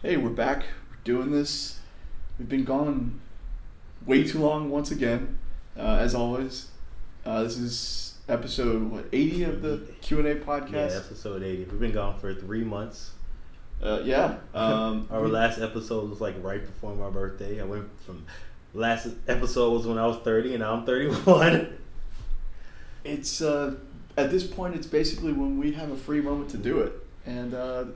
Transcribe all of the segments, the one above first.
Hey, we're back. We're doing this. We've been gone way too long once again, uh, as always. Uh, this is episode what eighty of the Q and A podcast. Yeah, episode 80. We've been gone for three months. Uh, yeah. Um, Our last episode was like right before my birthday. I went from last episode was when I was 30 and now I'm 31. it's uh, at this point it's basically when we have a free moment to do it, and uh,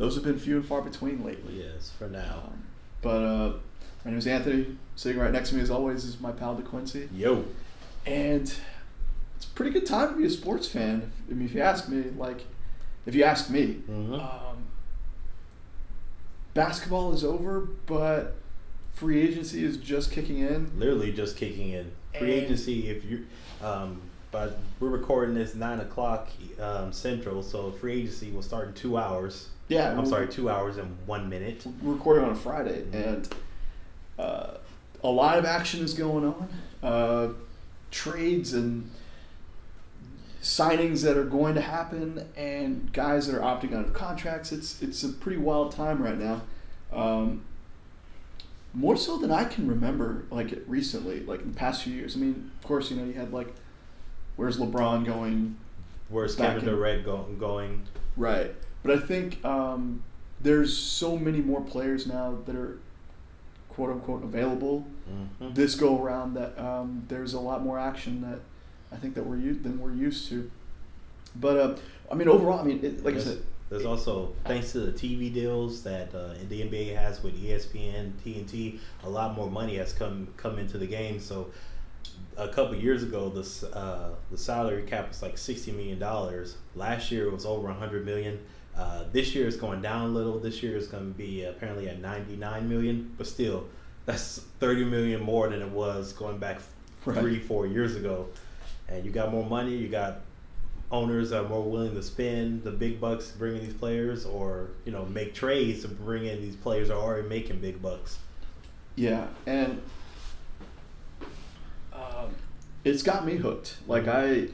those have been few and far between lately. yes, for now. Um, but uh, my name is Anthony. Sitting right next to me, as always, is my pal DeQuincy. Yo. And it's a pretty good time to be a sports fan. I mean, if you ask me, like, if you ask me, hmm um, basketball is over, but free agency is just kicking in. Literally just kicking in. Free And- agency, if you, um, but we're recording this 9 o'clock um, Central, so free agency will start in two hours. Yeah, I'm sorry, two hours and one minute. We're recording on a Friday, Mhm. and uh, a lot of action is going on. Uh, trades and signings that are going to happen, and guys that are opting out of contracts. It's it's a pretty wild time right now. Um, more so than I can remember, like recently, like in the past few years. I mean, of course, you know, you had like, where's LeBron going? Where's Kevin Durant go, going? Right. But I think um, there's so many more players now that are quote unquote available hmm this go around that um, there's a lot more action that I think that we're u- than we're used to. But uh, I mean, overall, I mean, it, like I said, There's also thanks to the TV deals that uh, the NBA has with ESPN, TNT, a lot more money has come come into the game. So a couple years ago, the uh, the salary cap was like sixty million dollars. Last year it was over hundred million. Uh, this year it's going down a little. This year is going to be apparently at ninety nine million, but still, that's thirty million more than it was going back Right. three four years ago. And you got more money. You got owners are more willing to spend the big bucks to bring in these players or you know make trades to bring in these players that are already making big bucks yeah, and um, it's got me hooked. Like I,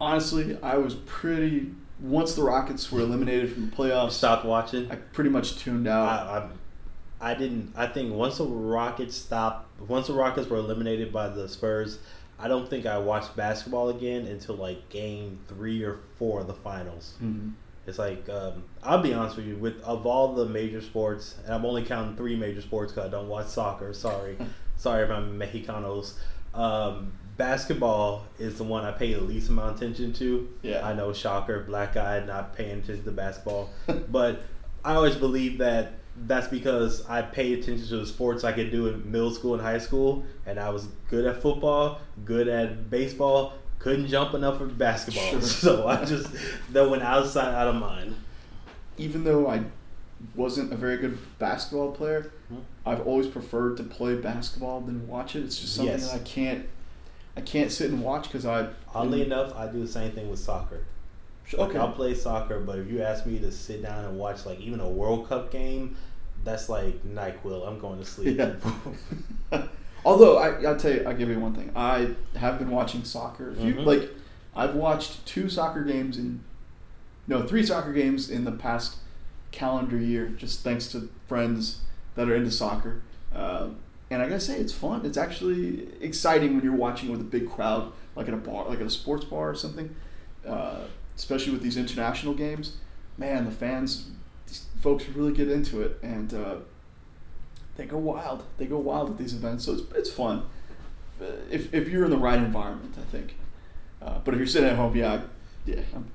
honestly, I was pretty once the Rockets were eliminated from the playoffs. stopped watching I pretty much tuned out. I, I, I didn't i think once the rockets stopped once the rockets were eliminated by the spurs i don't think i watched basketball again until like game three or four of the finals Mhm. It's like um, I'll be honest with you. With of all the major sports, and I'm only counting three major sports because I don't watch soccer. Sorry, sorry if I'm Mexicanos. Um, basketball is the one I pay the least amount of attention to. Yeah. I know, shocker, black guy not paying attention to basketball, but I always believe that that's because I paid attention to the sports I could do in middle school and high school, and I was good at football, good at baseball, couldn't jump enough for basketball. Sure. So I just that went outside out of mind. even though I wasn't a very good basketball player, Mhm. I've always preferred to play basketball than watch it. It's just something Yes. that I can't, I can't sit and watch because I. Oddly enough, I do the same thing with soccer. Like, okay. I'll play soccer, but if you ask me to sit down and watch like even a World Cup game, that's like Nyquil. I'm going to sleep. Yeah. Although I, I'll tell you, I'll give you one thing. I have been watching soccer. If you Mhm. like, I've watched two soccer games in, no, three soccer games in the past calendar year, just thanks to friends that are into soccer. Um, and I gotta say, it's fun. It's actually exciting when you're watching with a big crowd, like at a bar, like at a sports bar or something. Uh, especially with these international games, man, the fans, these folks really get into it, and uh, they go wild. They go wild at these events, so it's, it's fun. Uh, If, if you're in the right environment, I think. Uh, but if you're sitting at home, yeah, yeah, I'm,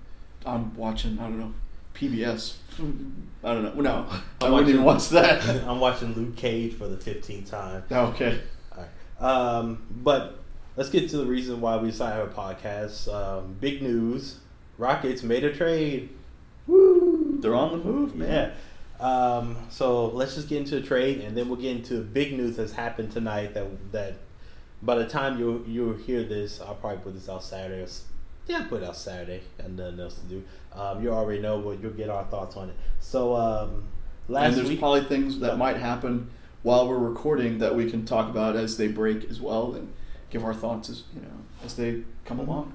I'm watching. I don't know, PBS. I don't know. No, I wouldn't even watch that. I'm watching Luke Cage for the 15th time. okay. All right. Um, but let's get to the reason why we decided to have a podcast. Um, big news: Rockets made a trade. Woo! They're on the move, man. Yeah. Um, so let's just get into the trade, and then we'll get into big news that's happened tonight. That that by the time you you hear this, I'll probably put this out Saturday. Yeah, put it out Saturday. and nothing else to do. Um, you already know, but you'll get our thoughts on it. So um, and last there's week, probably things that might happen while we're recording that we can talk about as they break as well, and give our thoughts as you know as they come Mhm. along.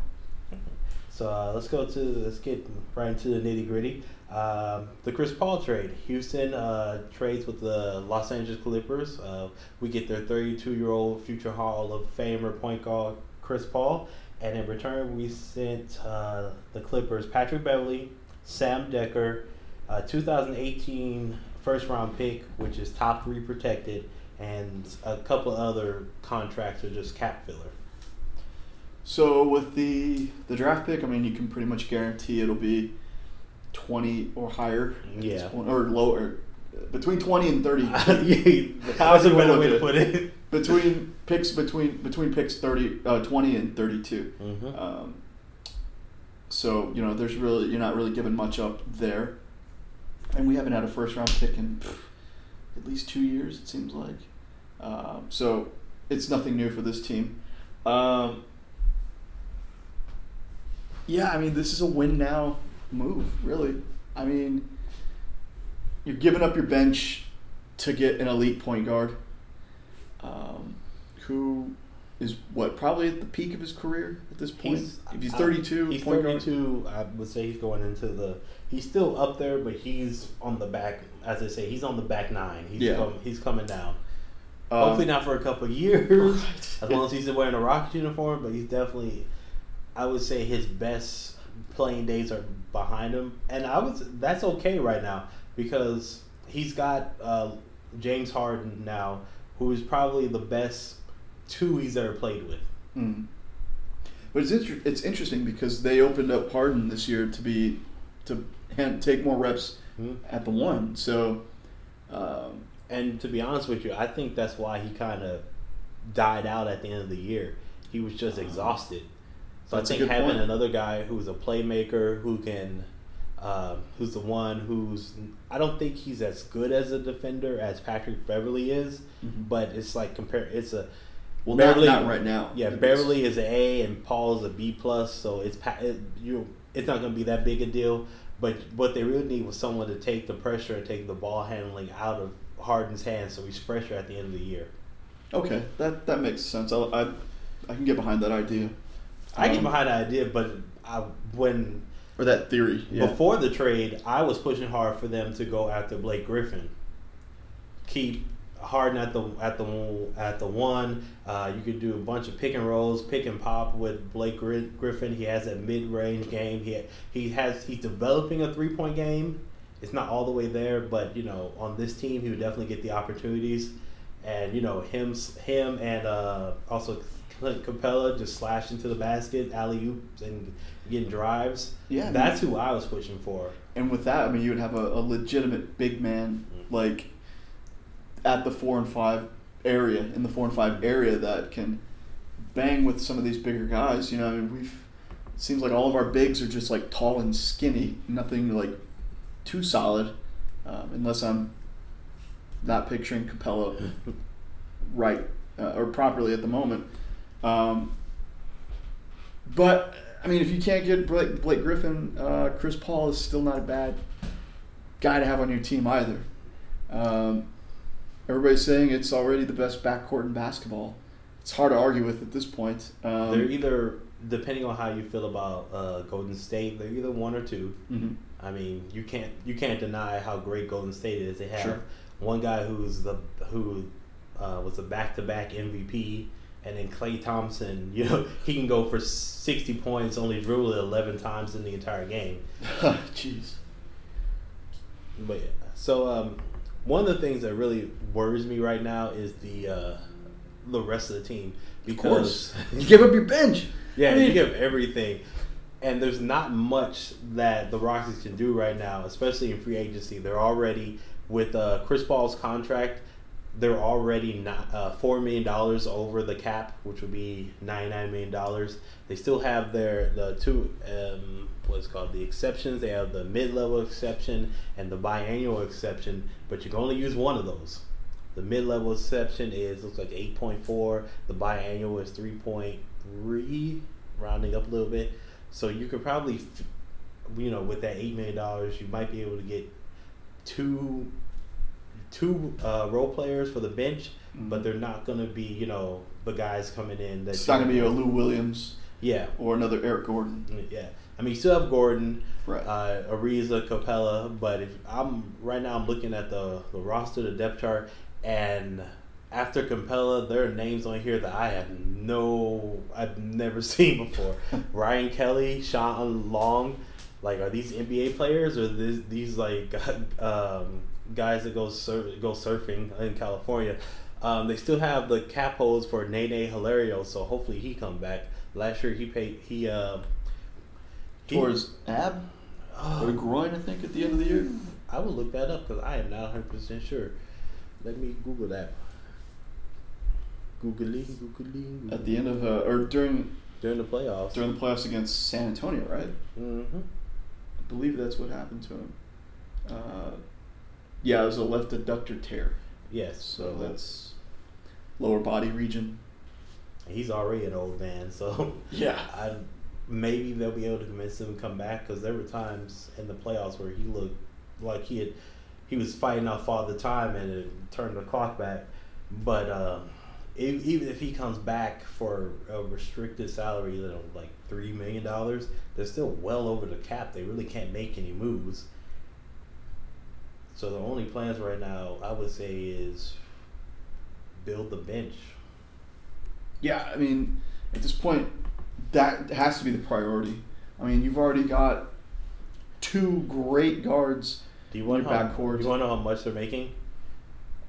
So uh, let's go to let's get right into the nitty gritty. Um, the Chris Paul trade. Houston uh, trades with the Los Angeles Clippers. Uh, we get their 32 year old future Hall of Famer point guard Chris Paul, and in return we sent uh, the Clippers Patrick Beverley, Sam Dekker, uh, 2018 first round pick, which is top three protected, and a couple other contracts are just cap filler. So with the the draft pick, I mean, you can pretty much guarantee it'll be twenty or higher Yeah. this point, or lower, between twenty and thirty. That's a better way to put it. Between picks between between picks 30, uh, 20 and thirty two. Mm-hmm. Um, so you know, there's really you're not really giving much up there, and we haven't had a first round pick in pff, at least two years. It seems like, um, so it's nothing new for this team. Um, yeah, I mean, this is a win now move, really. I mean, you're giving up your bench to get an elite point guard, um, who is what probably at the peak of his career at this point. if he's uh, 32, he's point guard. 32. I would say he's going into the. He's still up there, but he's on the back. As I say, he's on the back nine. He's Yeah. com- he's coming down. Um, Hopefully not for a couple of years, Right. as long as he's wearing a Rockets uniform. But he's definitely, I would say, his best playing days are behind him, and I would. That's okay right now because he's got uh, James Harden now, who is probably the best two he's ever played with. Mm. But it's inter- it's interesting because they opened up Harden this year to be to hand, take more reps Hmm? at the one. So um, And to be honest with you, I think that's why he kind of died out at the end of the year. He was just exhausted. So I think having point. another guy who's a playmaker, who can, um, who's the one who's, I don't think he's as good as a defender as Patrick Beverley is, Mhm. but it's like compare. It's a well, Beverley- not, not right now. yeah. Beverley is an A and Paul is a B plus, so it's it, you. It's not going to be that big a deal. But what they really need was someone to take the pressure and take the ball handling out of Harden's hands, so he's fresher at the end of the year. Okay, that that makes sense. I I, I can get behind that idea. I get Um, behind the idea, but I, when or that theory. Yeah. before the trade, I was pushing hard for them to go after Blake Griffin. Keep Harden at the at the at the one. Uh, you could do a bunch of pick and rolls, pick and pop with Blake Griffin. He has a mid range game. He he has he's developing a three point game. It's not all the way there, but you know on this team he would definitely get the opportunities. And you know him him and uh, also Clint Capela just slash into the basket, alley oops, and getting drives. Yeah, I mean- that's who I was pushing for. And with that, I mean, you would have a, a legitimate big man Mm-hmm. like at the four and five area in the four and five area that can bang with some of these bigger guys. You know, I mean, we've it seems like all of our bigs are just like tall and skinny, nothing like too solid, um, unless I'm not picturing Capela right uh, or properly at the moment. Um, but I mean, if you can't get Blake, Blake Griffin, uh, Chris Paul is still not a bad guy to have on your team either. Um, everybody's saying it's already the best backcourt in basketball. It's hard to argue with at this point. Um, they're either depending on how you feel about uh, Golden State, they're either one or two. mhm. I mean, you can't you can't deny how great Golden State is. They have Sure. one guy who's the who uh, was a back to back MVP, and then Klay Thompson. You know, he can go for sixty points, only dribble it eleven times in the entire game. Jeez. But yeah, so um, one of the things that really worries me right now is the uh, the rest of the team Of course. because You give up your bench. Yeah, I mean- you give everything. And there's not much that the Rockets can do right now, especially in free agency. They're already with uh, Chris Paul's contract. They're already not uh, four million dollars over the cap, which would be ninety nine million dollars. They still have their the two um, what's called the exceptions. They have the mid level exception and the biannual exception, but you can only use one of those. The mid level exception is looks like eight point four. The biannual is three point three, rounding up a little bit. So you could probably, you know, with that eight million dollars, you might be able to get two two uh, role players for the bench, but they're not going to be, you know, the guys coming in. That It's not going to be a Lou Williams yeah, or another Eric Gordon. yeah. I mean, you still have Gordon, Right. uh, Ariza, Capela, but if I'm right now, I'm looking at the the roster, the depth chart, and after Capela, there are names on here that I have no, I've never seen before. Ryan Kelly, Shawn Long, like are these NBA players or these these like um, guys that go sur- go surfing in California? Um, they still have the cap holds for Nene Hilario, so hopefully he come back. Last year he paid he uh, ab or groin, I think, at the end of the year. I will look that up because I am not 100 percent sure. Let me Google that. Googling, googling. At the end of uh, or during during the playoffs. during the playoffs against San Antonio, right? hmm I believe that's what happened to him. Uh, yeah, it was a left adductor tear, Yes. so that's lower body region. he's already an old man, so Yeah. I maybe they'll be able to convince him to come back because there were times in the playoffs where he looked like he had he was fighting off all the time and it turned the clock back. But um, if, even if he comes back for a restricted salary, you know, like three million dollars, they're still well over the cap. They really can't make any moves. So the only plans right now, I would say, is build the bench. Yeah, I mean, at this point, that has to be the priority. I mean, you've already got two great guards. Do you want Your how, backcourt. you want to know how much they're making,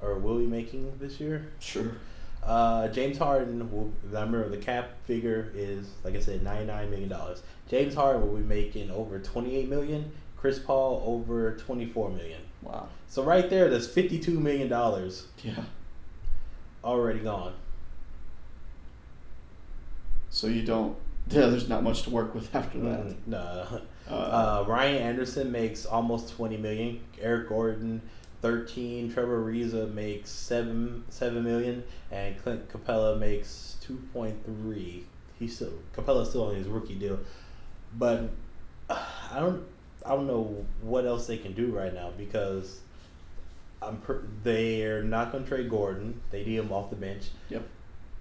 or will be making this year? Sure. Uh, James Harden will. Remember the cap figure is like I said, ninety nine million dollars. James Harden will be making over twenty eight million. Chris Paul over twenty four million. Wow. So right there, there's fifty two million dollars Yeah. already gone. So you don't. Yeah, there's not much to work with after that. Mm, Nah. Uh, Uh, Ryan Anderson makes almost twenty million. Eric Gordon, thirteen. Trevor Ariza makes seven seven million, and Clint Capela makes two point three. He's still Capela's still on his rookie deal, but uh, I don't I don't know what else they can do right now because I'm per- they're not going to trade Gordon. They need him off the bench. Yep.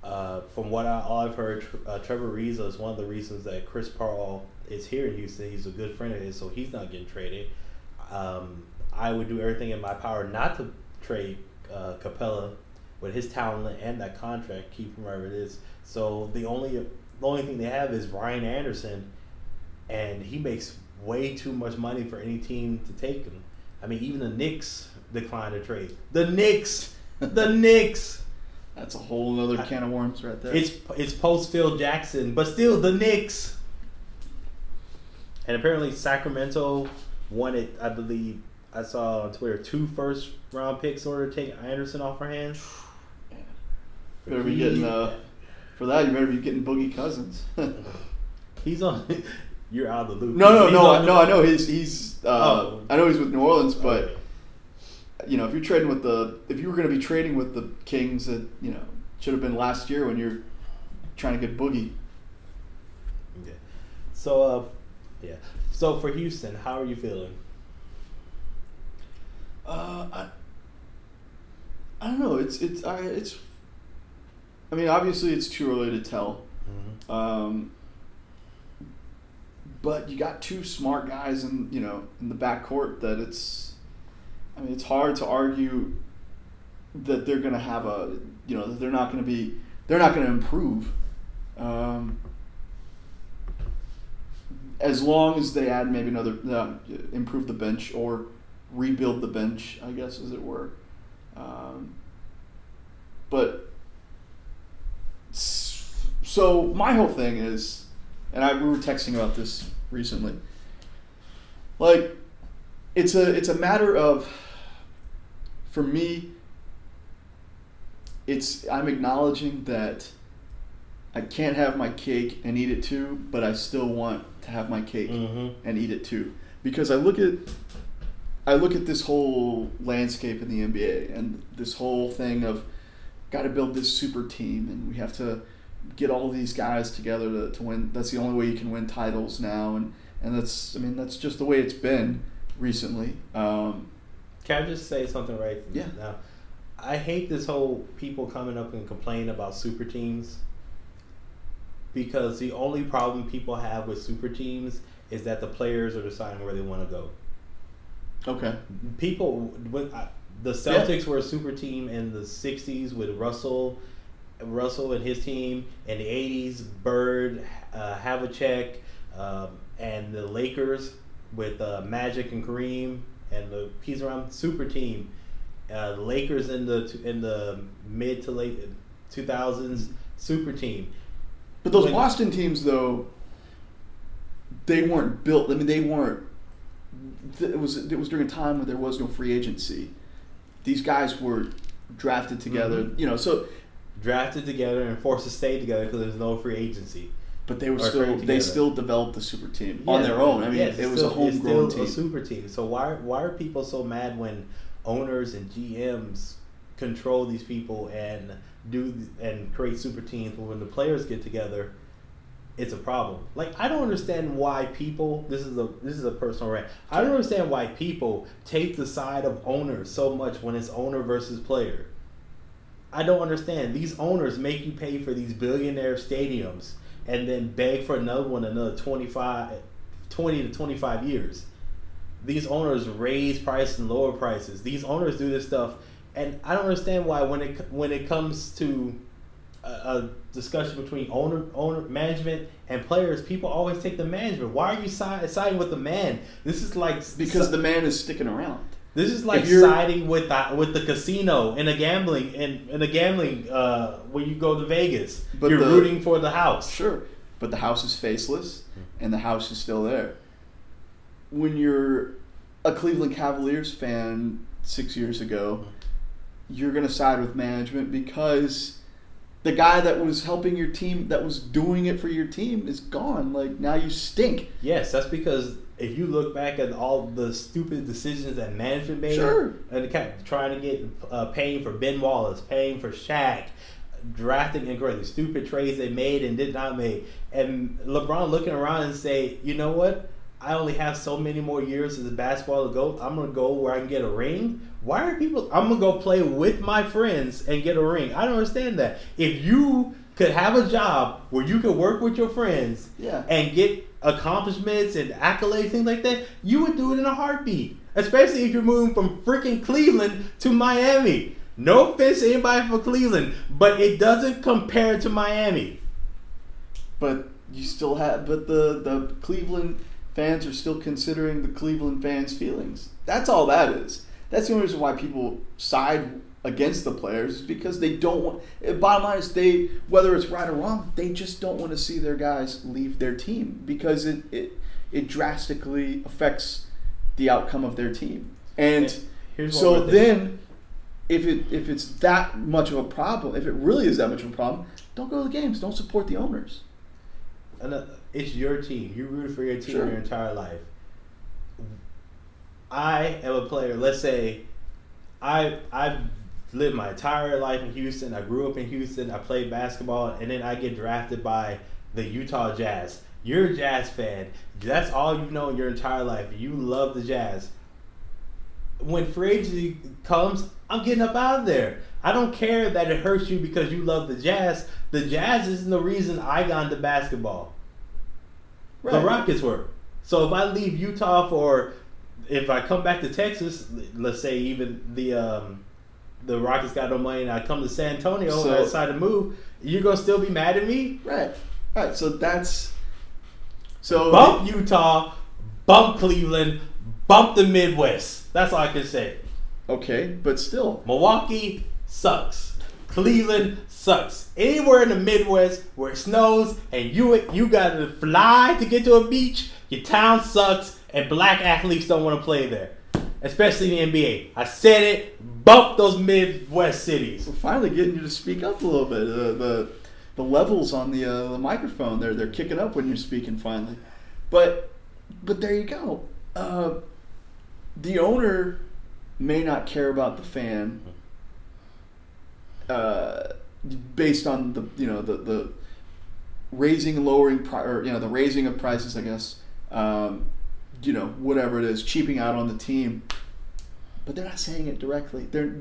Uh, from what I, all I've heard, uh, Trevor Ariza is one of the reasons that Chris Paul is here in Houston. He's a good friend of his, so he's not getting traded. Um, I would do everything in my power not to trade uh, Capela with his talent and that contract, keep him wherever it is. So the only the only thing they have is Ryan Anderson, and he makes way too much money for any team to take him. I mean, even the Knicks declined to trade. The Knicks, the Knicks. that's a whole other can of worms right there. It's it's post Phil Jackson, but still the Knicks. And apparently Sacramento wanted, I believe, I saw on Twitter two first round picks in order to take Anderson off our hands. Better be getting uh, for that. You better be getting Boogie Cousins. He's on. You're out of the loop. no, He's no, I, no. I know he's he's. Uh, Oh. I know he's with New Orleans, but Okay. you know if you're trading with the if you were going to be trading with the Kings, that you know should have been last year when you're trying to get Boogie. Okay. So, uh, yeah. So for Houston, how are you feeling? Uh, I, I don't know. It's it's I it's. I mean, obviously, it's too early to tell. Um, but you got two smart guys in you know in the backcourt that it's. I mean, it's hard to argue that they're to have a you know they're not going to be they're not to improve. Um, as long as they add maybe another uh, improve the bench or rebuild the bench, I guess as it were. Um, but so my whole thing is, and I we were texting about this recently. Like, it's a it's a matter of, for me. It's I'm acknowledging that. I can't have my cake and eat it too, but I still want to have my cake Mm-hmm. and eat it too, because I look at I look at this whole landscape in the NBA and this whole thing of got to build this super team and we have to get all these guys together to, to win. That's the only way you can win titles now, and and that's I mean that's just the way it's been recently. Um, Can I just say something right Yeah. now? I hate this whole people coming up and complaining about super teams because the only problem people have with super teams is that the players are deciding where they want to go. Okay. People, when I, the Celtics yeah. were a super team in the '60s with Russell, Russell and his team. In the '80s, Bird, uh, Havlicek, um, and the Lakers with uh, Magic and Kareem and the piece around super team. Uh, the Lakers in the in the mid to late 2000s super team. But those when, Boston teams, though, they weren't built. I mean, they weren't. It was it was during a time when there was no free agency. These guys were drafted together, mm-hmm. you know. So drafted together and forced to stay together because there's no free agency. But they were still they still developed the super team yeah, on their own. I mean, it was still, a homegrown team. A super team. So why why are people so mad when owners and GMs control these people and do and create super teams? But when the players get together, it's a problem. Like I don't understand why people. This is a this is a personal rant. I don't understand why people take the side of owners so much when it's owner versus player. I don't understand. These owners make you pay for these billionaire stadiums and then beg for another one another 25, 20 to 25 years. These owners raise prices and lower prices. These owners do this stuff, and I don't understand why when it when it comes to a, a discussion between owner owner management and players, people always take the management. Why are you siding with the man? This is like because so, the man is sticking around. This is like siding with the, with the casino in a gambling in, in a gambling uh, when you go to Vegas. But You're the, rooting for the house. Sure, but the house is faceless, and the house is still there. When you're a Cleveland Cavaliers fan six years ago, you're gonna side with management because the guy that was helping your team, that was doing it for your team, is gone. Like now you stink. Yes, that's because if you look back at all the stupid decisions that management made, sure. and kept trying to get uh, paying for Ben Wallace, paying for Shaq, drafting incredibly stupid trades they made and did not make, and LeBron looking around and say, you know what? I only have so many more years as a basketball to go. I'm gonna go where I can get a ring. Why are people? I'm gonna go play with my friends and get a ring. I don't understand that. If you could have a job where you could work with your friends, yeah. and get accomplishments and accolades, things like that, you would do it in a heartbeat. Especially if you're moving from freaking Cleveland to Miami. No offense to anybody from Cleveland, but it doesn't compare to Miami. But you still have, but the the Cleveland fans are still considering the Cleveland fans' feelings. That's all that is. That's the only reason why people side against the players is because they don't want. Eh, bottom line is they, whether it's right or wrong, they just don't want to see their guys leave their team because it it, it drastically affects the outcome of their team. And so then, if it if it's that much of a problem, if it really is that much of a problem, don't go to the games. Don't support the owners. And uh, it's your team. You root for your team sure. your entire life. I am a player. Let's say I I've lived my entire life in Houston. I grew up in Houston. I played basketball, and then I get drafted by the Utah Jazz. You're a Jazz fan. That's all you know in your entire life. You love the Jazz. When free agency comes, I'm getting up out of there. I don't care that it hurts you because you love the Jazz. The Jazz isn't the reason I got into basketball. Right. The Rockets were. So if I leave Utah for, if I come back to Texas, let's say even the um, the Rockets got no money and I come to San Antonio so, and I decide to move, you're gonna still be mad at me? Right. Right. So that's so bump Utah, bump Cleveland, bump the Midwest. That's all I can say. Okay, but still. Milwaukee sucks. Cleveland sucks. Anywhere in the Midwest where it snows and you you gotta fly to get to a beach, your town sucks and black athletes don't want to play there. Especially in the NBA. I said it, bump those Midwest cities. We're finally getting you to speak up a little bit. The the levels on the uh, the microphone they're they're kicking up when you're speaking finally. But but there you go. Uh, the owner may not care about the fan uh, based on the you know the the raising lowering pri- or you know the raising of prices I guess um, you know whatever it is cheaping out on the team but they're not saying it directly. They're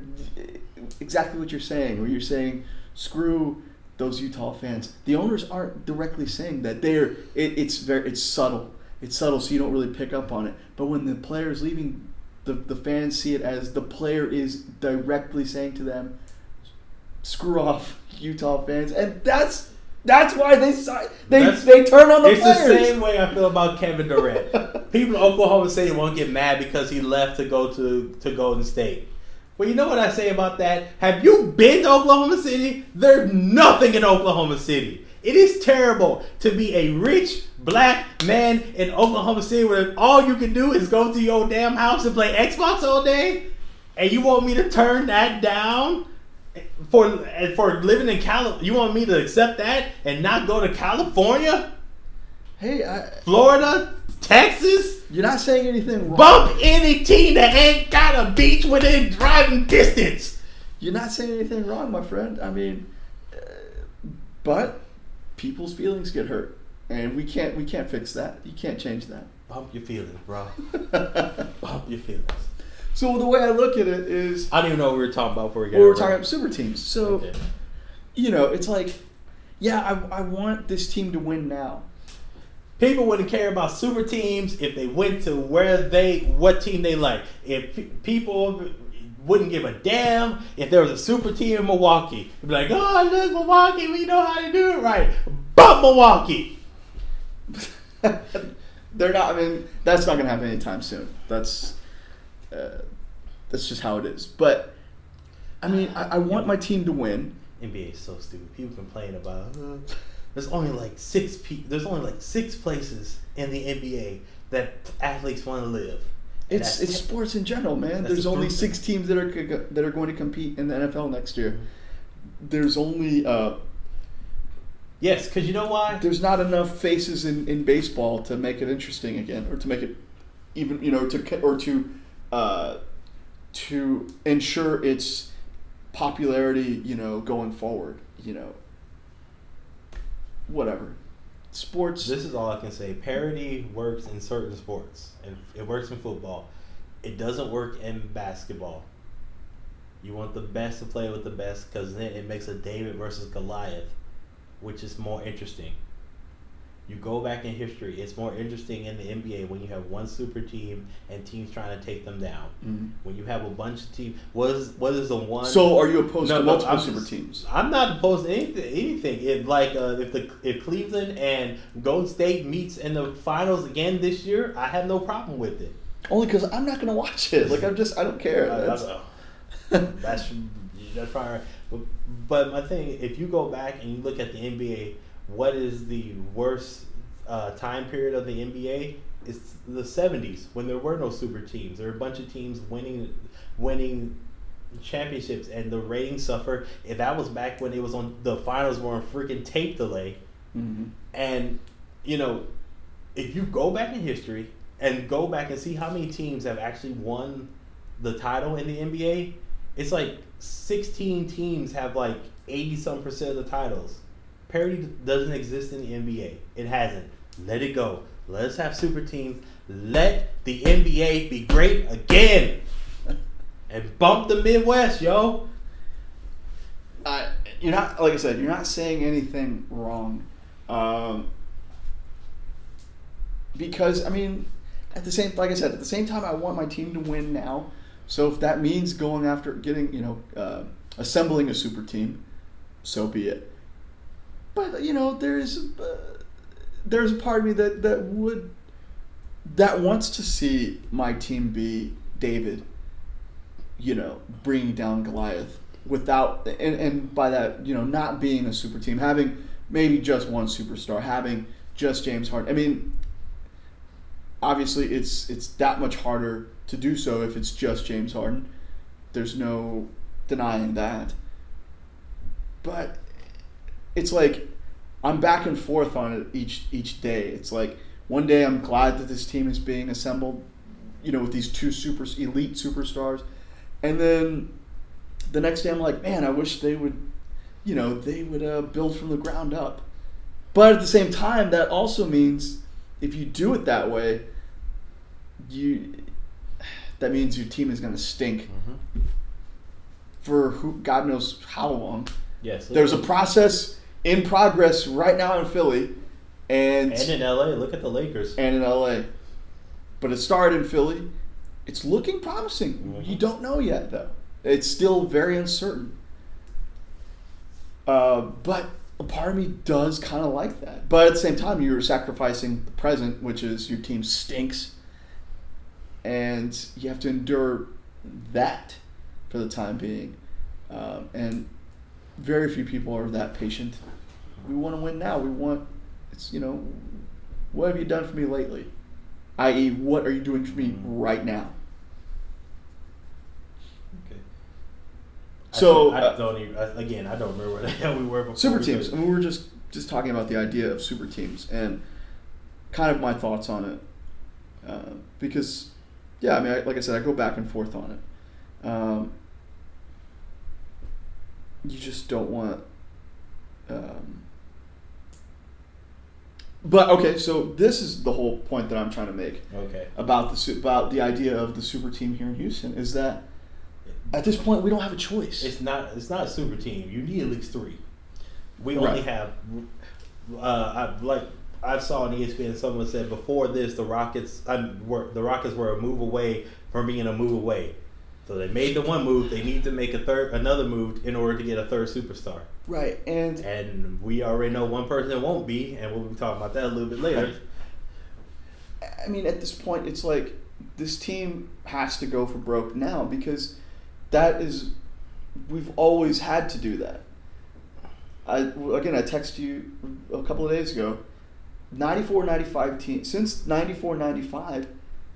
exactly what you're saying, where you're saying, screw those Utah fans. The owners aren't directly saying that. They're it, it's very it's subtle. it's subtle, so you don't really pick up on it. But when the player's leaving, the the fans see it as the player is directly saying to them, "Screw off, Utah fans," and that's that's why they they That's- they turn on the it's players. the same way I feel about Kevin Durant. People in Oklahoma City won't get mad because he left to go to, to Golden State. Well, you know what I say about that? Have you been to Oklahoma City? There's nothing in Oklahoma City. It is terrible to be a rich black man in Oklahoma City where all you can do is go to your damn house and play Xbox all day. And you want me to turn that down for for living in Cali? You want me to accept that and not go to California? Hey, I, Florida, Texas, you're not saying anything wrong. bump any team that ain't got a beach within driving distance. You're not saying anything wrong, my friend. I mean, uh, but people's feelings get hurt, and we can't we can't fix that. You can't change that. Bump your feelings, bro. Bump your feelings. so the way I look at it is, I don't even know what we were talking about before we got we're here. talking about super teams. So Okay. you know, it's like, yeah, I, I want this team to win now. People wouldn't care about super teams if they went to where they what team they like. If pe- people wouldn't give a damn if there was a super team in Milwaukee, they'd be like, "Oh, look, Milwaukee, we know how to do it right." But Milwaukee. They're not. I mean, that's not going to happen anytime soon. That's uh, that's just how it is. But I mean, I, I want my team to win. NBA is so stupid. People complain about uh, there's only like six pe- there's only like six places in the NBA that athletes want to live. And It's that's it's sports in general, man. There's only truth. six teams that are that are going to compete in the NFL next year. There's only uh, yes, because you know why? there's not enough faces in, in baseball to make it interesting again, or to make it even you know to or to uh, to ensure its popularity. You know, going forward. You know, whatever. Sports. This is all I can say. Parity works in certain sports, and it works in football. It doesn't work in basketball. You want the best to play with the best because then it makes a David versus Goliath, which is more interesting. You go back in history, it's more interesting in the NBA when you have one super team and teams trying to take them down. Mhm. When you have a bunch of teams, what is what is the one? So, are you opposed No, to multiple I'm super just- teams? I'm not opposed to anything. Anything. If like uh, if the if Cleveland and Golden State meets in the finals again this year, I have no problem with it. Only because I'm not going to watch it. Like I'm just I don't care. I- I That's, know. that's that's probably right. But, but my thing, if you go back and you look at the NBA, what is the worst uh, time period of the NBA? It's the '70s when there were no super teams. There were a bunch of teams winning, winning championships, and the ratings suffer. If that was back when it was on the finals were on freaking tape delay, Mhm. and you know, if you go back in history and go back and see how many teams have actually won the title in the NBA, it's like 16 teams have like 80 some percent of the titles. Parity doesn't exist in the NBA. It hasn't. Let it go. Let us have super teams. Let the NBA be great again. And bump the Midwest, yo. I, you're not like I said. You're not saying anything wrong, um, because I mean, at the same like I said, at the same time, I want my team to win now. So if that means going after getting you know uh, assembling a super team, so be it. But you know, there's uh, there's a part of me that that would that wants to see my team be David. You know, bringing down Goliath without and, and by that you know not being a super team having maybe just one superstar having just James Harden I mean obviously it's it's that much harder to do so if it's just James Harden there's no denying that but it's like I'm back and forth on it each each day it's like one day I'm glad that this team is being assembled you know with these two super elite superstars and then the next day I'm like, man, I wish they would, you know, they would uh, build from the ground up. But at the same time, that also means if you do it that way, you that means your team is going to stink for who God knows how long. Yes. There's a process in progress right now in Philly and And in LA, look at the Lakers. and in LA. But it started in Philly. It's looking promising. Mhm. You don't know yet, though. It's still very uncertain. Uh, but a part of me does kind of like that. But at the same time, you're sacrificing the present, which is your team stinks. And you have to endure that for the time being. Um, and very few people are that patient. We want to win now. We want, it's, you know, what have you done for me lately? I.e., what are you doing for me right now? Okay. So, I, uh, don't even, again. I don't remember where the hell we were before. Super teams. I mean, we were just just talking about the idea of super teams and kind of my thoughts on it, uh, because yeah, I mean, I, like I said, I go back and forth on it. Um, you just don't want. Um, but okay, so this is the whole point that I'm trying to make Okay. about the about the idea of the super team here in Houston is that at this point we don't have a choice. It's not. It's not a super team. You need at least three. We only Right. have. Uh, I like. I saw on ESPN someone said before this the Rockets. Um, were the Rockets were a move away from being a move away. So they made the one move. They need to make a third, another move in order to get a third superstar. right, and And we already know one person won't be, and we'll be talking about that a little bit later. I mean, at this point, it's like this team has to go for broke now because that is we've always had to do that. I again, I texted you a couple of days ago. 94-95 team since 94-95,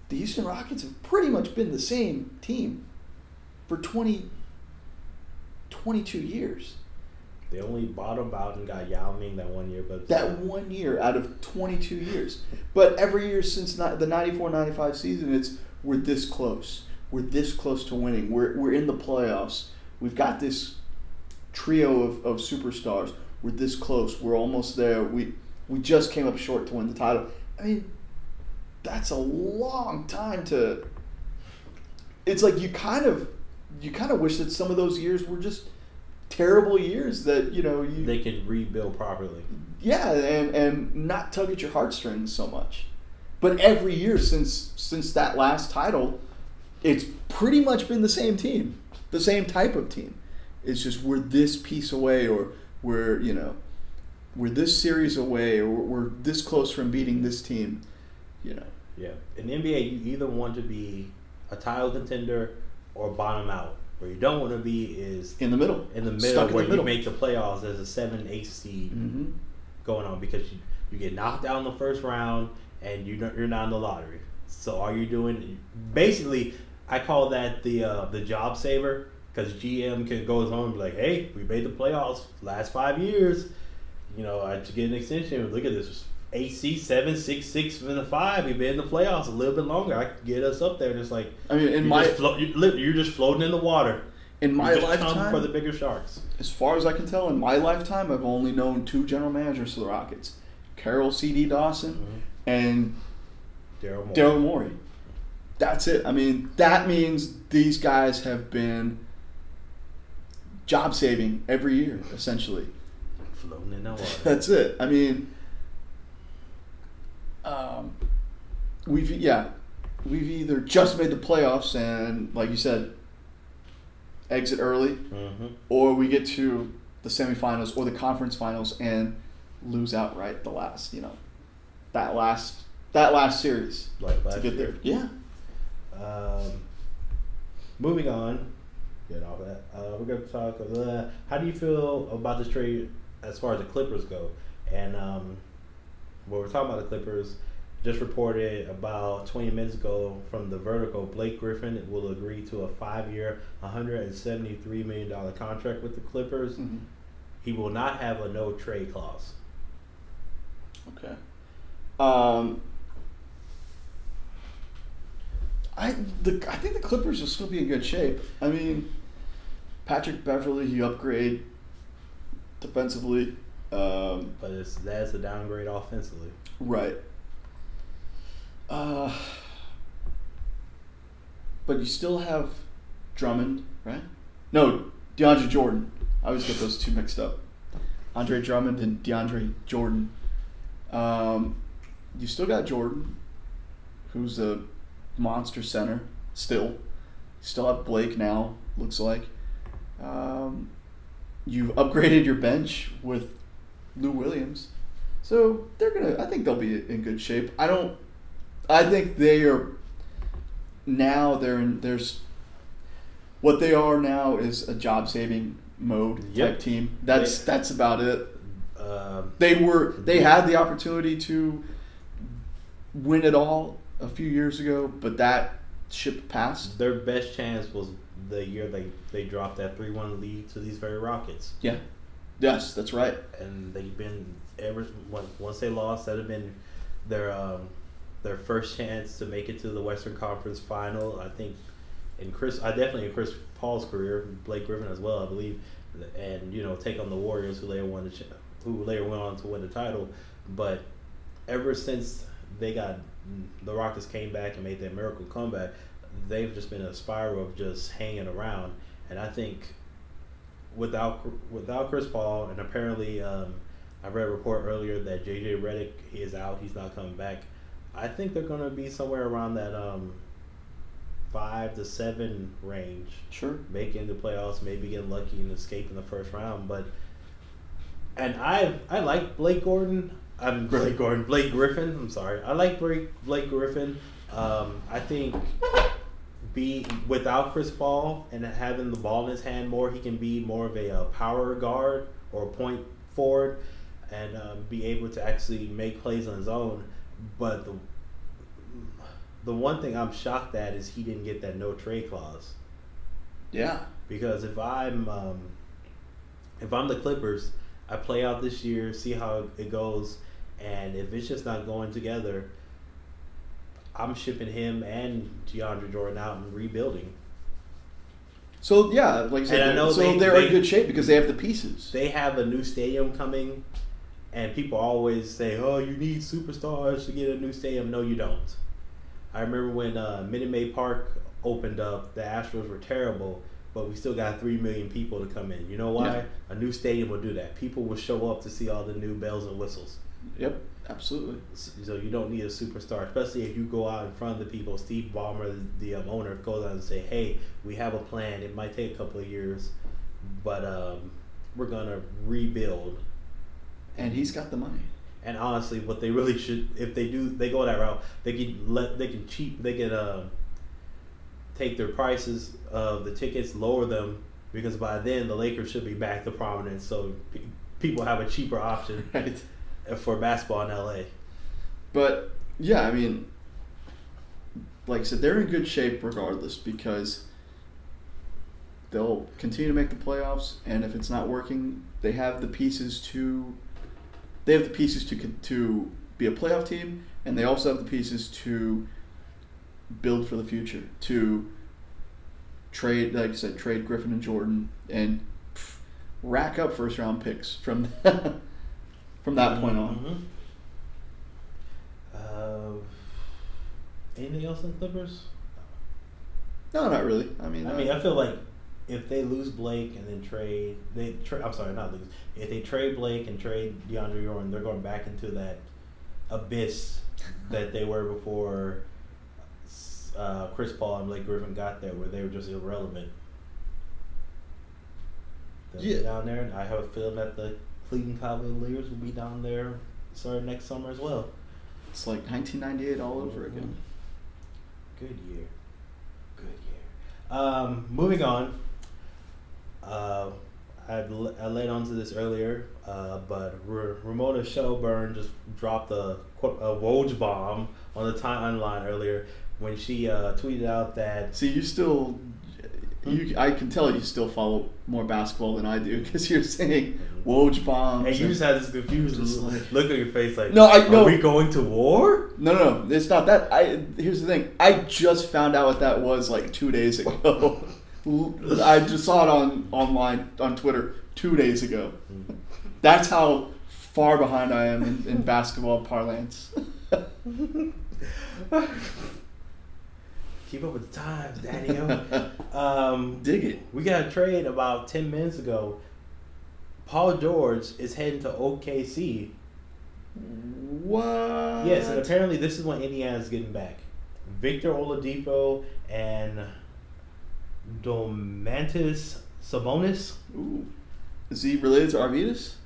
the Houston Rockets have pretty much been the same team for 20 22 years. They only bottomed out and got Yao Ming that one year, but That one year out of 22 years. But every year since the 94 95 season, it's we're this close. We're this close to winning. We're, we're in the playoffs. We've got this trio of, of superstars. We're this close. We're almost there. We, we just came up short to win the title. I mean, that's a long time to. It's like you kind of, you kind of wish that some of those years were just terrible years that you know you they could rebuild properly. yeah, and and not tug at your heartstrings so much. But every year since since that last title, it's pretty much been the same team, the same type of team. It's just we're this piece away, or we're you know, we're this series away, or we're this close from beating this team. You know, Yeah. In the NBA, you either want to be a title contender or bottom out. Where you don't want to be is in the middle, in the middle in where the middle. you make the playoffs as a seven, eight seed hmm going on because you, you get knocked out in the first round and you don't, you're not in the lottery. So are you doing basically? I call that the uh, the job saver because GM can go home and be like, hey, we made the playoffs last five years. You know, I should get an extension. Look at this. Eight seed, seven, six, six, and a five. We've been in the playoffs a little bit longer. I could get us up there. Just like I mean, in you're my just li- you're just floating in the water. in my lifetime, for the bigger sharks. as far as I can tell, in my lifetime, I've only known two general managers for the Rockets: Carroll C.D. Dawson Mhm. and. Daryl Morey. That's it. I mean, that means these guys have been job saving every year, essentially. floating in the water. That's it. I mean, um, we've yeah, we've either just made the playoffs and, like you said, exit early, hmm or we get to the semifinals or the conference finals and lose outright the last, you know, that last that last series Like to get year. there. Yeah. Um, moving on, get all that. Uh, we're going to talk. Uh, how do you feel about this trade as far as the Clippers go? And um, when we're talking about the Clippers, just reported about 20 minutes ago from the Vertical, Blake Griffin will agree to a five-year, 173 million dollar contract with the Clippers. Mhm. He will not have a no trade clause. Okay. Um, I the I think the Clippers will still be in good shape. I mean, Patrick Beverley, he upgrade defensively. Um, But it's, that's a downgrade offensively. right. Uh, but you still have Drummond, right? No, DeAndre Jordan. I always get those two mixed up. Andre Drummond and DeAndre Jordan. Um, you still got Jordan, who's a monster center still. You still have Blake now. Looks like. Um, you've upgraded your bench with Lou Williams, so they're gonna. I think they'll be in good shape. I don't. I think they are. Now they're in. There's. What they are now is a job saving mode Yep. type team. That's They- that's about it. Um, They were they had the opportunity to win it all a few years ago, but that ship passed. their best chance was the year they, they dropped that 3 1 lead to these very Rockets. Yeah. Yes, that's right. And they've been, ever once they lost, that have been their um, their first chance to make it to the Western Conference final. I think in Chris, I definitely in Chris Paul's career, Blake Griffin as well, I believe, and you know take on the Warriors who later won the who later went on to win the title. But ever since they got the Rockets came back and made that miracle comeback, they've just been a spiral of just hanging around. And I think without without Chris Paul and apparently um, I read a report earlier that JJ Redick is out. He's not coming back. I think they're going to be somewhere around that um, five to seven range, Sure. making the playoffs, maybe getting lucky and escaping the first round. But and I I like Blake Gordon. I'm Blake Gordon. Blake Griffin. I'm sorry. I like Blake Blake Griffin. Um, I think be without Chris Paul and having the ball in his hand more, he can be more of a uh, power guard or point forward and um, be able to actually make plays on his own. But the the one thing I'm shocked at is he didn't get that no trade clause Yeah. because if I'm um, if I'm the Clippers, I play out this year, see how it goes, and if it's just not going together, I'm shipping him and DeAndre Jordan out and rebuilding. So yeah, like I said, I know so they- they're in good shape because they have the pieces. They have a new stadium coming, and people always say, "Oh, you need superstars to get a new stadium." No, you don't. I remember when uh, Minute Maid Park opened up, the Astros were terrible, but we still got three million people to come in. You know why? A new stadium will do that. People will show up to see all the new bells and whistles. Yep, absolutely. So you don't need a superstar, especially if you go out in front of the people. Steve Ballmer, the um, owner, goes out and say, "Hey, we have a plan. It might take a couple of years, but um, we're gonna rebuild." And he's got the money. And honestly, what they really should, if they do, they go that route. They can let, they can cheap, they can uh, take their prices of the tickets, lower them, because by then the Lakers should be back to prominence. So pe- people have a cheaper option Right. For basketball in LA. But yeah, I mean, like I said, they're in good shape regardless because they'll continue to make the playoffs, and if it's not working, they have the pieces to. They have the pieces to to be a playoff team, and they also have the pieces to build for the future. To trade, like I said, trade Griffin and Jordan, and rack up first round picks from from that point on. Mhm. Uh, anything else in Clippers? No, not really. I mean, I uh, mean, I feel like if they lose Blake and then trade, they tra- I'm sorry, not lose. If they trade Blake and trade DeAndre Jordan, they're going back into that abyss that they were before uh, Chris Paul and Blake Griffin got there, where they were just irrelevant. Yeah. down there, and I have a feeling that the Cleveland Cavaliers will be down there starting next summer as well. It's like 1998 all over again. Good year. Good year. Um, moving on. Uh, I, I led on to this earlier, uh, but R- Ramona Shelburne just dropped a, quote- a Woj bomb on the timeline earlier when she uh, tweeted out that See, you still, you I can tell you still follow more basketball than I do because you're saying Woj bombs. and you just had this confused look like- look on your face like, No, I- are we going to war? no, no, no, it's not that. I here's the thing. I just found out what that was like two days ago. I just saw it on online on Twitter two days ago. Hmm. That's how far behind I am in, in basketball parlance. Keep up with the times, Daddy. um, Dig it. We got a trade about 10 minutes ago. Paul George is heading to OKC What? Yes, and apparently this is when Indiana's getting back. Victor Oladipo and Domantas Sabonis. Ooh. Is he related to Arvydas?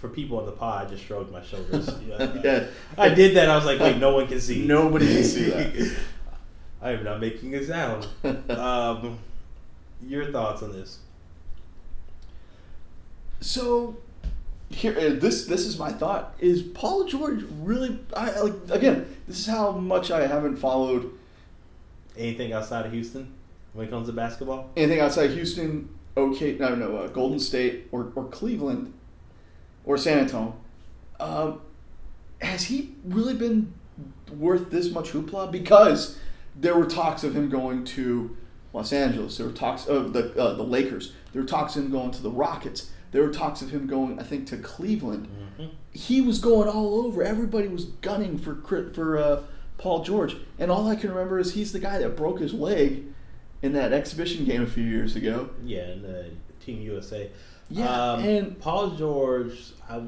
For people on the pod, I just shrugged my shoulders. Yeah, yeah. I did that. I was like, wait, no one can see. Nobody can see that. I am not making a sound. Um, your thoughts on this? So here, uh, this this is my thought: Is Paul George really? I I- like again. This is how much I haven't followed Anything outside of Houston when it comes to basketball? anything outside Houston. Okay, no, no, uh, Golden State or or Cleveland or San Antonio. Um, has he really been worth this much hoopla? Because there were talks of him going to Los Angeles. There were talks of the uh, the Lakers. There were talks of him going to the Rockets. There were talks of him going, I think, to Cleveland. Mhm. He was going all over. Everybody was gunning for for uh, Paul George, and all I can remember is he's the guy that broke his leg in that exhibition game a few years ago. Yeah, and uh, Team USA. Yeah, Um, and Paul George, I,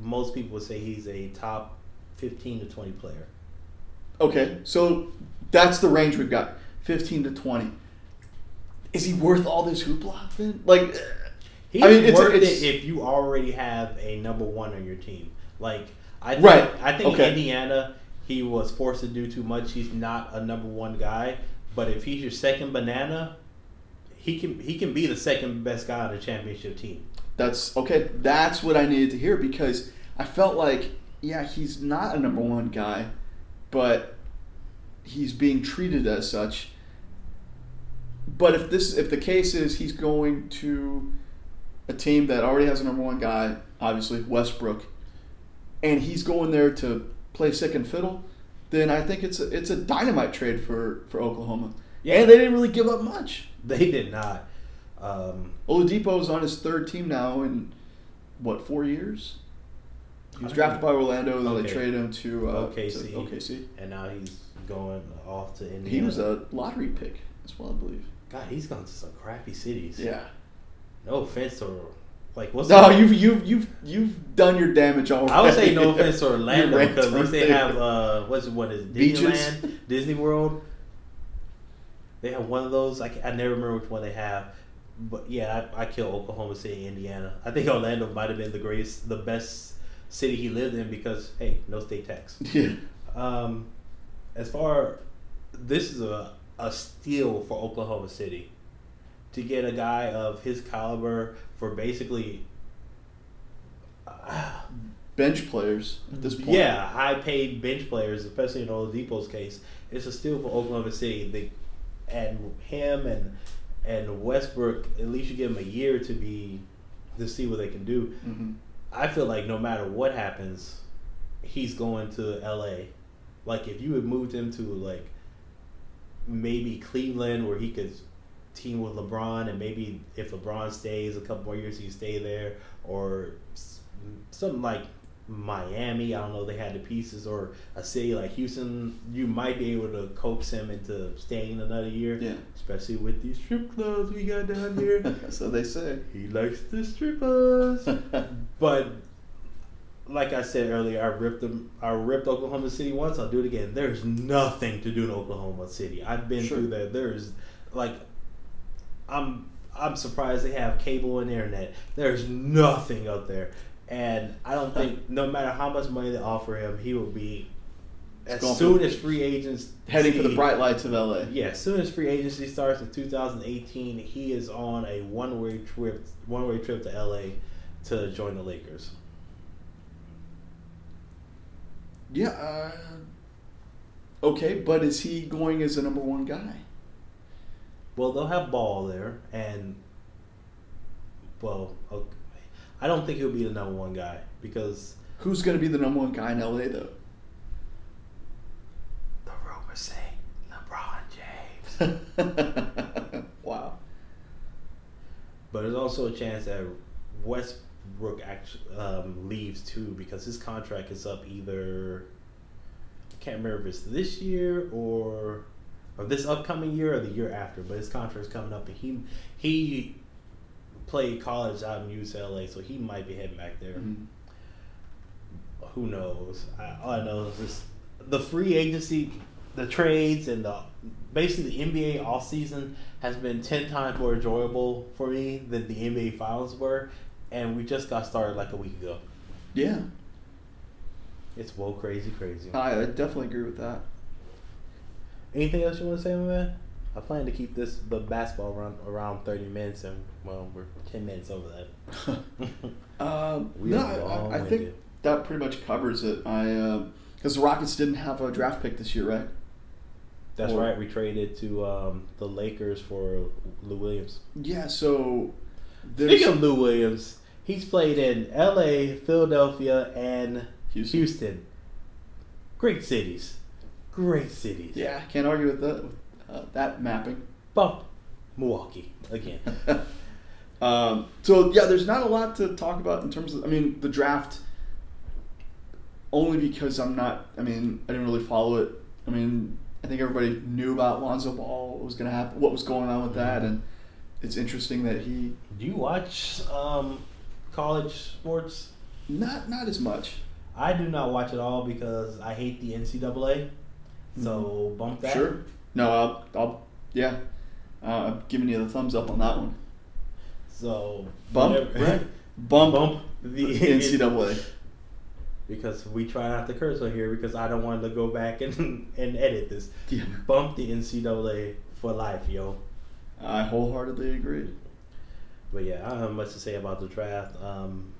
most people would say he's a top 15 to 20 player. okay, so that's the range we've got, fifteen to twenty. Is he worth all this hoopla? Then, like, He's I mean, it's- worth it's- it if you already have a number one on your team. Like I think, Right, I think okay. Indiana, he was forced to do too much. He's not a number one guy. But if he's your second banana, he can he can be the second best guy on the championship team. That's okay. That's what I needed to hear because I felt like, yeah, he's not a number one guy, but he's being treated as such. But if this, if the case is he's going to a team that already has a number one guy, obviously Westbrook, and he's going there to play second fiddle, then I think it's a, it's a dynamite trade for for Oklahoma. Yeah. And they didn't really give up much. They did not. Um, Oladipo's on his third team now in what four years? He was drafted by Orlando, then Okay. they traded him to uh, OKC. to OKC. and now he's going off to Indiana. He was a lottery pick as well, I believe. God. He's gone to some crappy cities. Yeah. No offense to like what's No, you've you've you've you've done your damage already. I would say no offense to Orlando because at least they have uh, what's what is it, Beaches? Disneyland, Disney World. They have one of those. I, I never remember which one they have, but yeah, I, I kill Oklahoma City, Indiana. I think Orlando might have been the greatest, the best city he lived in because hey, no state tax. Yeah. Um, as far, this is a a steal for Oklahoma City to get a guy of his caliber for basically. Uh, Bench players at this point. yeah, high paid bench players, especially in Oladipo's case. It's a steal for Oklahoma City. They, and him and and Westbrook, at least you give them a year to be to see what they can do. hmm I feel like no matter what happens, he's going to LA. Like if you had moved him to like maybe Cleveland where he could team with LeBron and maybe if LeBron stays a couple more years he stay there or something like Miami, I don't know, they had the pieces or a city like Houston, you might be able to coax him into staying another year. Yeah. Especially with these strip clubs we got down here. so they say. he likes the strippers. But like I said earlier, I ripped them. I ripped Oklahoma City once. I'll do it again. There's nothing to do in Oklahoma City. I've been Sure. through that. There's like, I'm I'm surprised they have cable and internet. There's nothing up there, and I don't think no matter how much money they offer him, he will be. As soon as free agents Heading for the bright lights of LA. yeah, as soon as free agency starts in 2018, he is on a one-way trip, one-way trip to LA to join the Lakers. Yeah. Uh, okay, but is he going as a number one guy? Well, they'll have Ball there, and well, okay. I don't think he'll be the number one guy because Who's going to be the number one guy in LA though? the rumors say LeBron James. wow. But there's also a chance that Westbrook actually um, leaves too because his contract is up either. I can't remember if it's this year or or this upcoming year or the year after. But his contract's coming up, and he he played college out in UCLA, so he might be heading back there. Mhm. who knows? I, all I know is just the free agency, the trades, and the basically the NBA all season has been ten times more enjoyable for me than the NBA finals were, and we just got started like a week ago. Yeah, It's whoa crazy crazy. I, I definitely agree with that. Anything else you want to say, my man? I plan to keep this the basketball run around thirty minutes, and well, we're ten minutes over that. Um, We no, I, I, I think that pretty much covers it. I because the Rockets didn't have a draft pick this year, right? That's Or- right. We traded to um, the Lakers for Lou Williams. Yeah. So there's Speaking of Lou Williams, he's played in L.A., Philadelphia, and Houston. Houston. Great cities. Great cities. Yeah, can't argue with that. With, uh, that mapping. Bump Milwaukee again. um, so yeah, there's not a lot to talk about in terms of. I mean, the draft. Only because I'm not. I mean, I didn't really follow it. I mean, I think everybody knew about Lonzo Ball. What was going to happen? What was going on with that? And it's interesting that he Do you watch um, college sports? not not as much. I do not watch it all because I hate the NCAA. So bump that. Sure. No, I'll. I'll yeah. Uh, I'm giving you the thumbs up on that one. So Bump. whatever- Right. Bump. bump the NCAA. because we try not to curse on here because I don't want to go back and and edit this. Yeah. Bump the NCAA for life, yo. I wholeheartedly agree. But yeah, I don't have much to say about the draft. Um,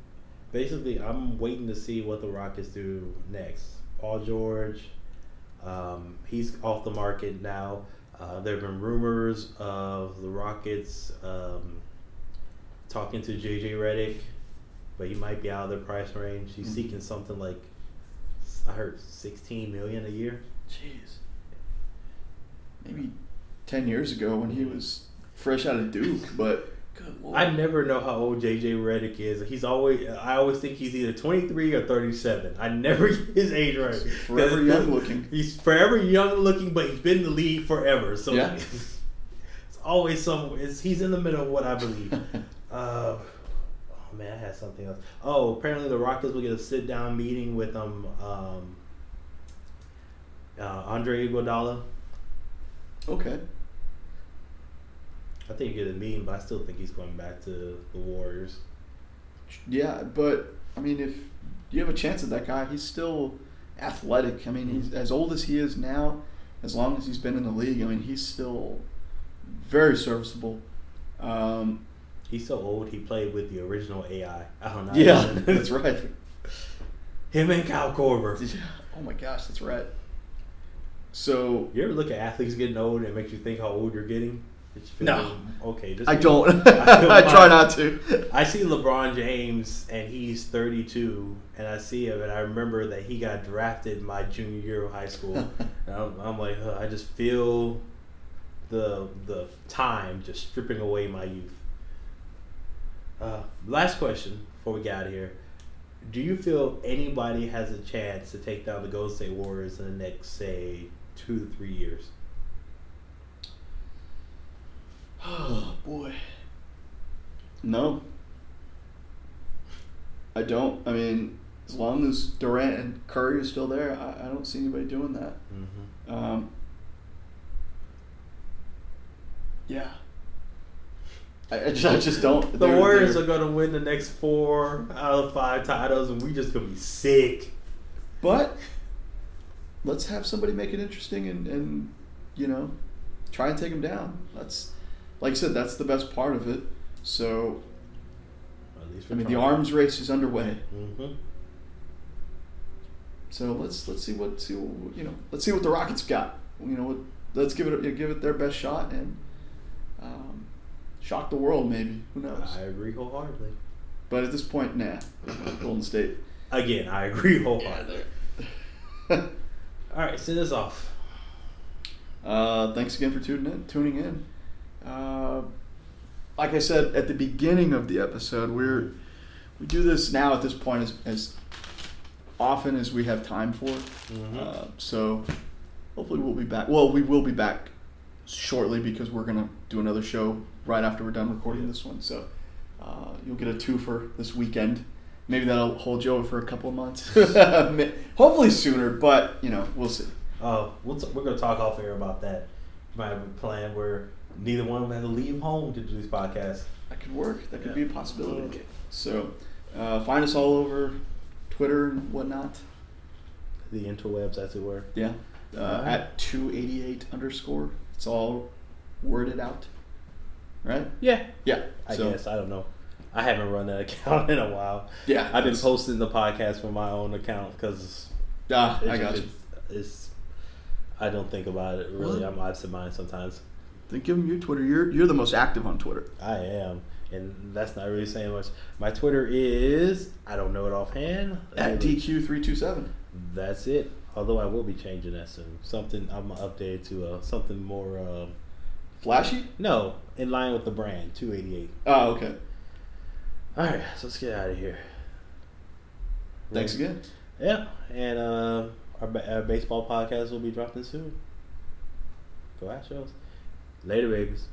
basically, I'm waiting to see what the Rockets do next. Paul George, um, he's off the market now. Uh, there have been rumors of the Rockets um, talking to JJ Redick, but he might be out of their price range. He's Mhm. seeking something like I heard 16 million a year. Jeez. Maybe ten years ago when he was fresh out of Duke, but good lord. I never know how old JJ Redick is. He's always I always think he's either 23 or 37. I never get his age right. Forever young looking. He's forever young looking, but he's been in the league forever. So Yeah. it's always somewhere. It's, he's in the middle of what I believe. uh, oh man, I had something else. Oh, apparently the Rockets will get a sit down meeting with um, um uh, Andre Iguodala. okay. I think you get a meeting, but I still think he's going back to the Warriors. Yeah, but I mean, if you have a chance at that guy, he's still athletic. I mean, he's as old as he is now. As long as he's been in the league, I mean, he's still very serviceable. Um, He's so old. He played with the original AI. I don't know. yeah, that's right. Him and Kyle Korver. Yeah. Oh my gosh, that's right. So You ever look at athletes getting old and it makes you think how old you're getting? It's No. Okay. Just I don't. I try not to. I see LeBron James and he's 32, and I see him and I remember that he got drafted my junior year of high school. and I'm, I'm like, "Ugh, I just feel the the time just stripping away my youth. Uh, last question before we get out of here: Do you feel anybody has a chance to take down the Golden State Warriors in the next, say, two to three years? Oh boy. No. I don't. I mean, as long as Durant and Curry are still there, I, I don't see anybody doing that. Mm-hmm. Um, yeah. I, I just, I just don't. The they're- Warriors they're- are going to win the next four out of five titles, and we just going to be sick. But let's have somebody make it interesting and, and you know try and take them down. That's like I said, that's the best part of it. So At least I mean, the arms race is underway. Mm-hmm. So let's let's see what see what, you know let's see what the Rockets got. You know, what, let's give it give it their best shot and um, shock the world. Maybe who knows? I agree wholeheartedly. But at this point, nah, Golden State. Again, I agree wholeheartedly. All right, send us off. Uh, thanks again for tuning in. Tuning in. Uh, like I said at the beginning of the episode, we're we do this now at this point as, as often as we have time for. Mhm. Uh, so hopefully we'll be back. Well, we will be back shortly because we're gonna do another show right after we're done recording this one. So uh, you'll get a two for this weekend, maybe that'll hold you over for a couple of months. Hopefully sooner, but you know we'll see. Oh, we'll t- we're gonna talk off air about that. Might have a plan where neither one of them had to leave home to do these podcasts. That could work. That could Yeah. be a possibility. Okay. So, uh, find us all over Twitter and whatnot. The interwebs, as it were. Yeah, uh, Alright. at two eighty eight underscore. It's all worded out, right? Yeah, Yeah. I so, guess I don't know. I haven't run that account in a while. Yeah, I've been posting the podcast from my own account because Ah, it's, I got it's, you. it's I don't think about it really. Well- I'm absent minded sometimes. Then give them your Twitter. You're you're the most active on Twitter. I am, and that's not really saying much. My Twitter is I don't know it offhand. At DQ three two seven. That's it. Although I will be changing that soon. Something I'm gonna update to uh, something more. Uh, Flashy? no, in line with the brand. Two eighty eight. Oh, okay. All right, so let's get out of here. Thanks again. Yeah, and uh, our, our baseball podcast will be dropping soon. Go Astros. Later, babies.